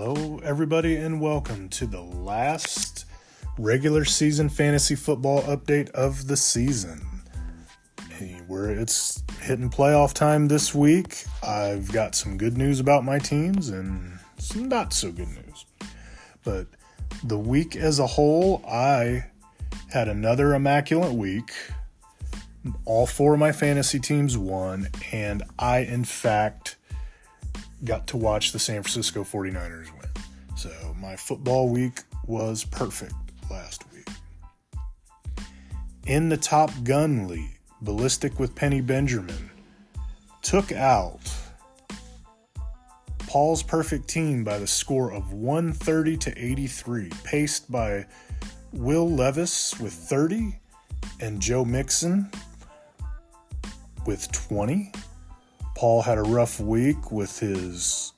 Hello, everybody, and welcome to the last regular season fantasy football update of the season. Where it's hitting playoff time this week. I've got some good news about my teams and some not so good news. But the week as a whole, I had another immaculate week. All four of my fantasy teams won, and I, in fact, got to watch the San Francisco 49ers win. So my football week was perfect last week. In the Top Gun League, Ballistic with Penny Benjamin took out Paul's perfect team by the score of 130 to 83, paced by Will Levis with 30 and Joe Mixon with 20. Paul had a rough week with his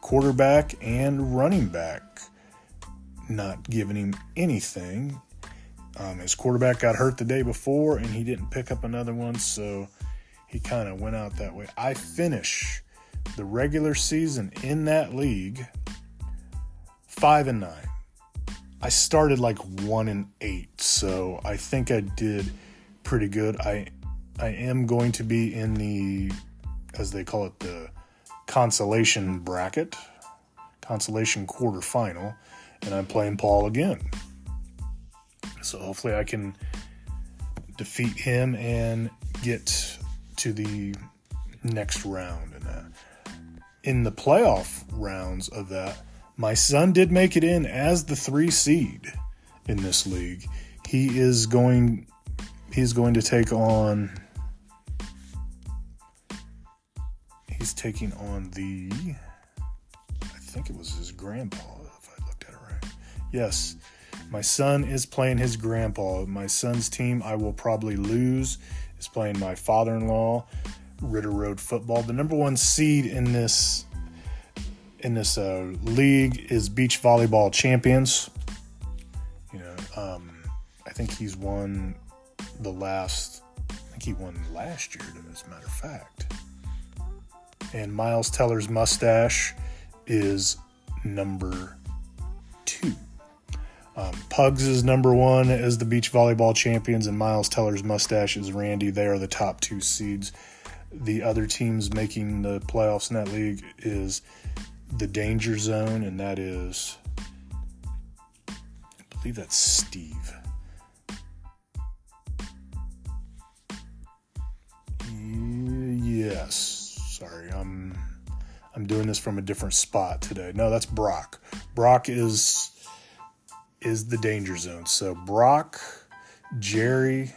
quarterback and running back not giving him anything. Um, his quarterback got hurt the day before and he didn't pick up another one, so he kind of went out that way. I finish the regular season in that league five and nine. I started like one and eight, so I think I did pretty good. I I am going to be in the as they call it, the consolation bracket, consolation quarterfinal, and I'm playing Paul again. So hopefully I can defeat him and get to the next round in that. Uh, in the playoff rounds of that, my son did make it in as the three seed in this league. He is going he's going to take on he's taking on the I think it was his grandpa if I looked at it right. Yes. My son is playing his grandpa. My son's team I will probably lose is playing my father-in-law Ritter Road football. The number 1 seed in this in this uh, league is beach volleyball champions. You know, um, I think he's won the last. I think he won last year, as a matter of fact and Miles Teller's mustache is number two. Um, Pugs is number one as the beach volleyball champions, and Miles Teller's mustache is Randy. They are the top two seeds. The other teams making the playoffs in that league is the Danger Zone, and that is, I believe that's Steve. Yes. Sorry, I'm I'm doing this from a different spot today. No, that's Brock. Brock is is the danger zone. So Brock, Jerry,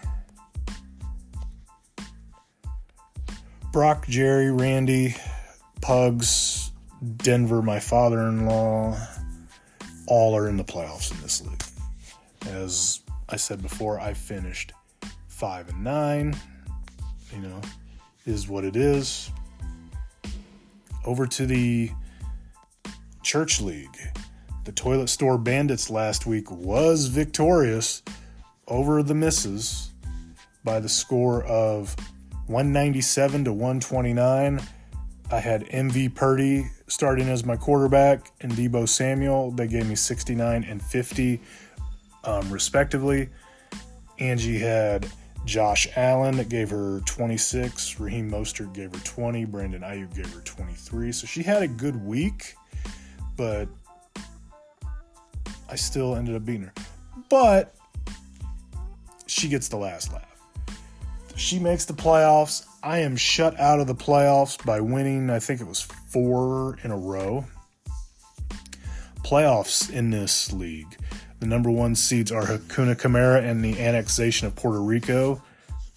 Brock, Jerry, Randy, Pugs, Denver, my father-in-law, all are in the playoffs in this league. As I said before, I finished five and nine. You know, is what it is over to the Church League. The Toilet Store Bandits last week was victorious over the Misses by the score of 197 to 129. I had MV Purdy starting as my quarterback and Deebo Samuel. They gave me 69 and 50, um, respectively. Angie had Josh Allen gave her 26. Raheem Mostert gave her 20. Brandon Aiyuk gave her 23. So she had a good week, but I still ended up beating her. But she gets the last laugh. She makes the playoffs. I am shut out of the playoffs by winning, I think it was four in a row. Playoffs in this league. The number one seeds are Hakuna Kamara and the annexation of Puerto Rico.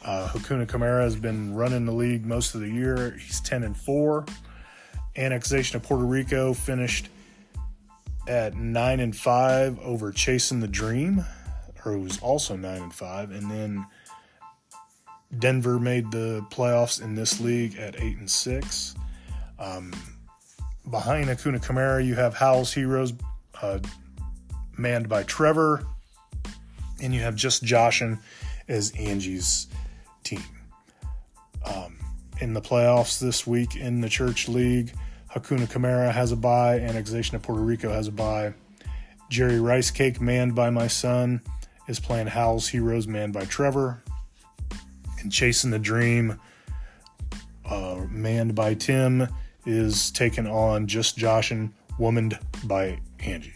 Uh, Hakuna Kamara has been running the league most of the year. He's 10 and 4. Annexation of Puerto Rico finished at 9 and 5 over Chasing the Dream, or who was also 9 and 5. And then Denver made the playoffs in this league at 8 and 6. Um, behind Hakuna Kamara, you have Howell's Heroes, uh, manned by Trevor, and you have just Joshin as Angie's team. Um, in the playoffs this week in the Church League, Hakuna Kamara has a bye. Annexation of Puerto Rico has a bye. Jerry Rice Cake, manned by my son, is playing Howell's Heroes, manned by Trevor. And Chasing the Dream, uh, manned by Tim, is taken on Just Josh and womaned by Angie.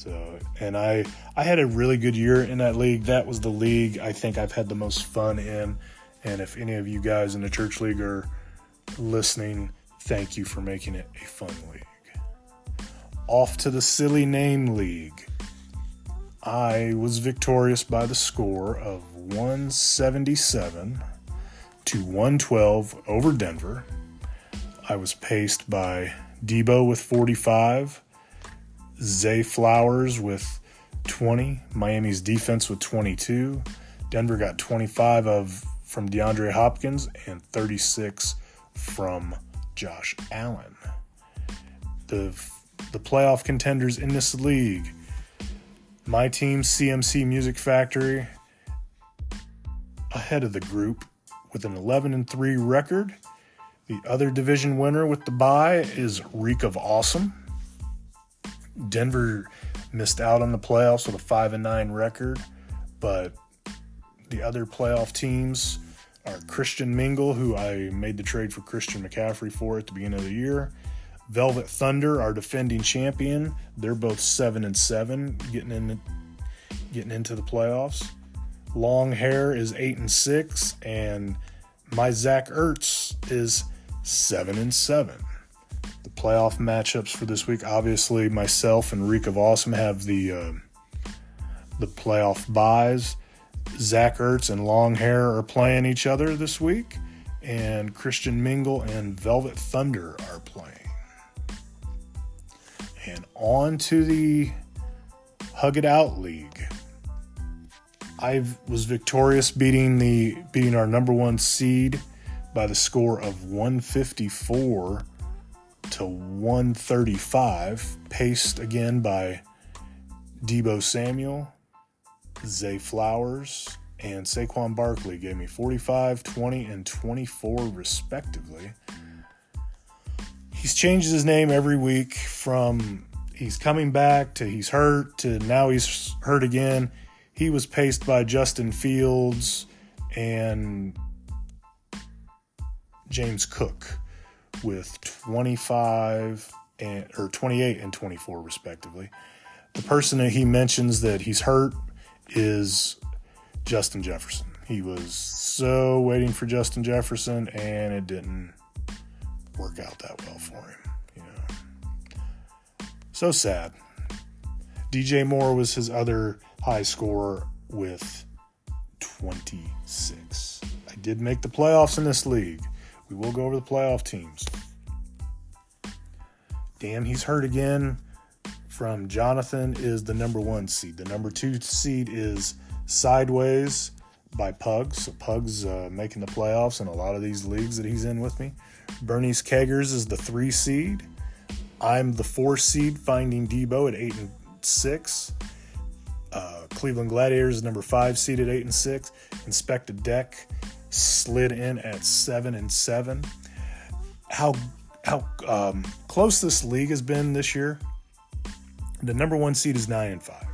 So, and I I had a really good year in that league. That was the league I think I've had the most fun in. And if any of you guys in the church league are listening, thank you for making it a fun league. Off to the silly name league. I was victorious by the score of 177 to 112 over Denver. I was paced by Deebo with 45, Zay Flowers with 20, Miami's defense with 22. Denver got 25 of from DeAndre Hopkins and 36 from Josh Allen. The the playoff contenders in this league. My team CMC Music Factory ahead of the group with an 11 and 3 record. The other division winner with the bye is Reek of Awesome. Denver missed out on the playoffs with a 5 and 9 record, but the other playoff teams are Christian Mingle, who I made the trade for Christian McCaffrey for at the beginning of the year. Velvet Thunder, our defending champion, they're both seven and seven, getting in, getting into the playoffs. Long Hair is eight and six, and my Zach Ertz is seven and seven. Playoff matchups for this week, obviously, myself and Reek of Awesome have the uh, the playoff buys. Zach Ertz and Long Hair are playing each other this week, and Christian Mingle and Velvet Thunder are playing. And on to the Hug It Out League. I was victorious beating the beating our number one seed by the score of 154 to 135, paced again by Deebo Samuel, Zay Flowers, and Saquon Barkley gave me 45, 20, and 24 respectively. He's changed his name every week from he's coming back to he's hurt to now he's hurt again. He was paced by Justin Fields and James Cook with 25 and or 28 and 24 respectively. The person that he mentions that he's hurt is Justin Jefferson. He was so waiting for Justin Jefferson and it didn't work out that well for him, you know. So sad. DJ Moore was his other high scorer with 26. I did make the playoffs in this league. We will go over the playoff teams. Damn, he's hurt again. From Jonathan is the number one seed. The number two seed is Sideways by Pugs. So Pugs uh, making the playoffs in a lot of these leagues that he's in with me. Bernie's Keggers is the three seed. I'm the four seed, finding Deebo at eight and six. Uh, Cleveland Gladiators number five seed at eight and six. Inspectah Deck slid in at seven and seven. How how um, close this league has been this year. The number one seed is nine and five.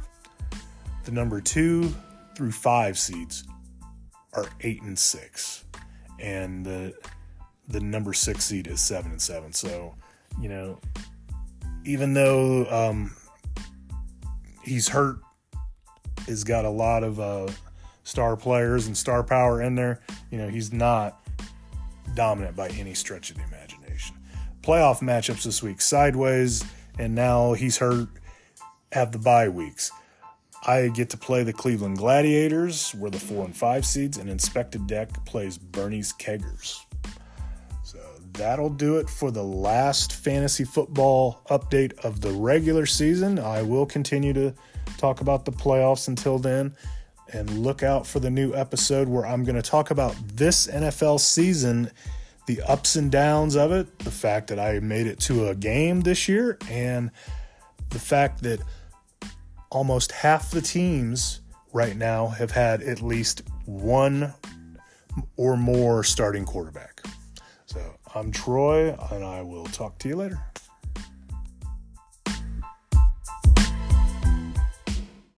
The number two through five seeds are eight and six, and the the number six seed is seven and seven. So, you know, even though um, he's hurt, has got a lot of uh, star players and star power in there. You know, he's not dominant by any stretch of the imagination. Playoff matchups this week sideways, and now he's hurt, have the bye weeks. I get to play the Cleveland Gladiators, we're the four and five seeds, and Inspectah Deck plays Bernie's Keggers. So that'll do it for the last fantasy football update of the regular season. I will continue to talk about the playoffs until then and look out for the new episode where I'm going to talk about this NFL season, the ups and downs of it, the fact that I made it to a game this year, and the fact that almost half the teams right now have had at least one or more starting quarterback. So I'm Troy, and I will talk to you later.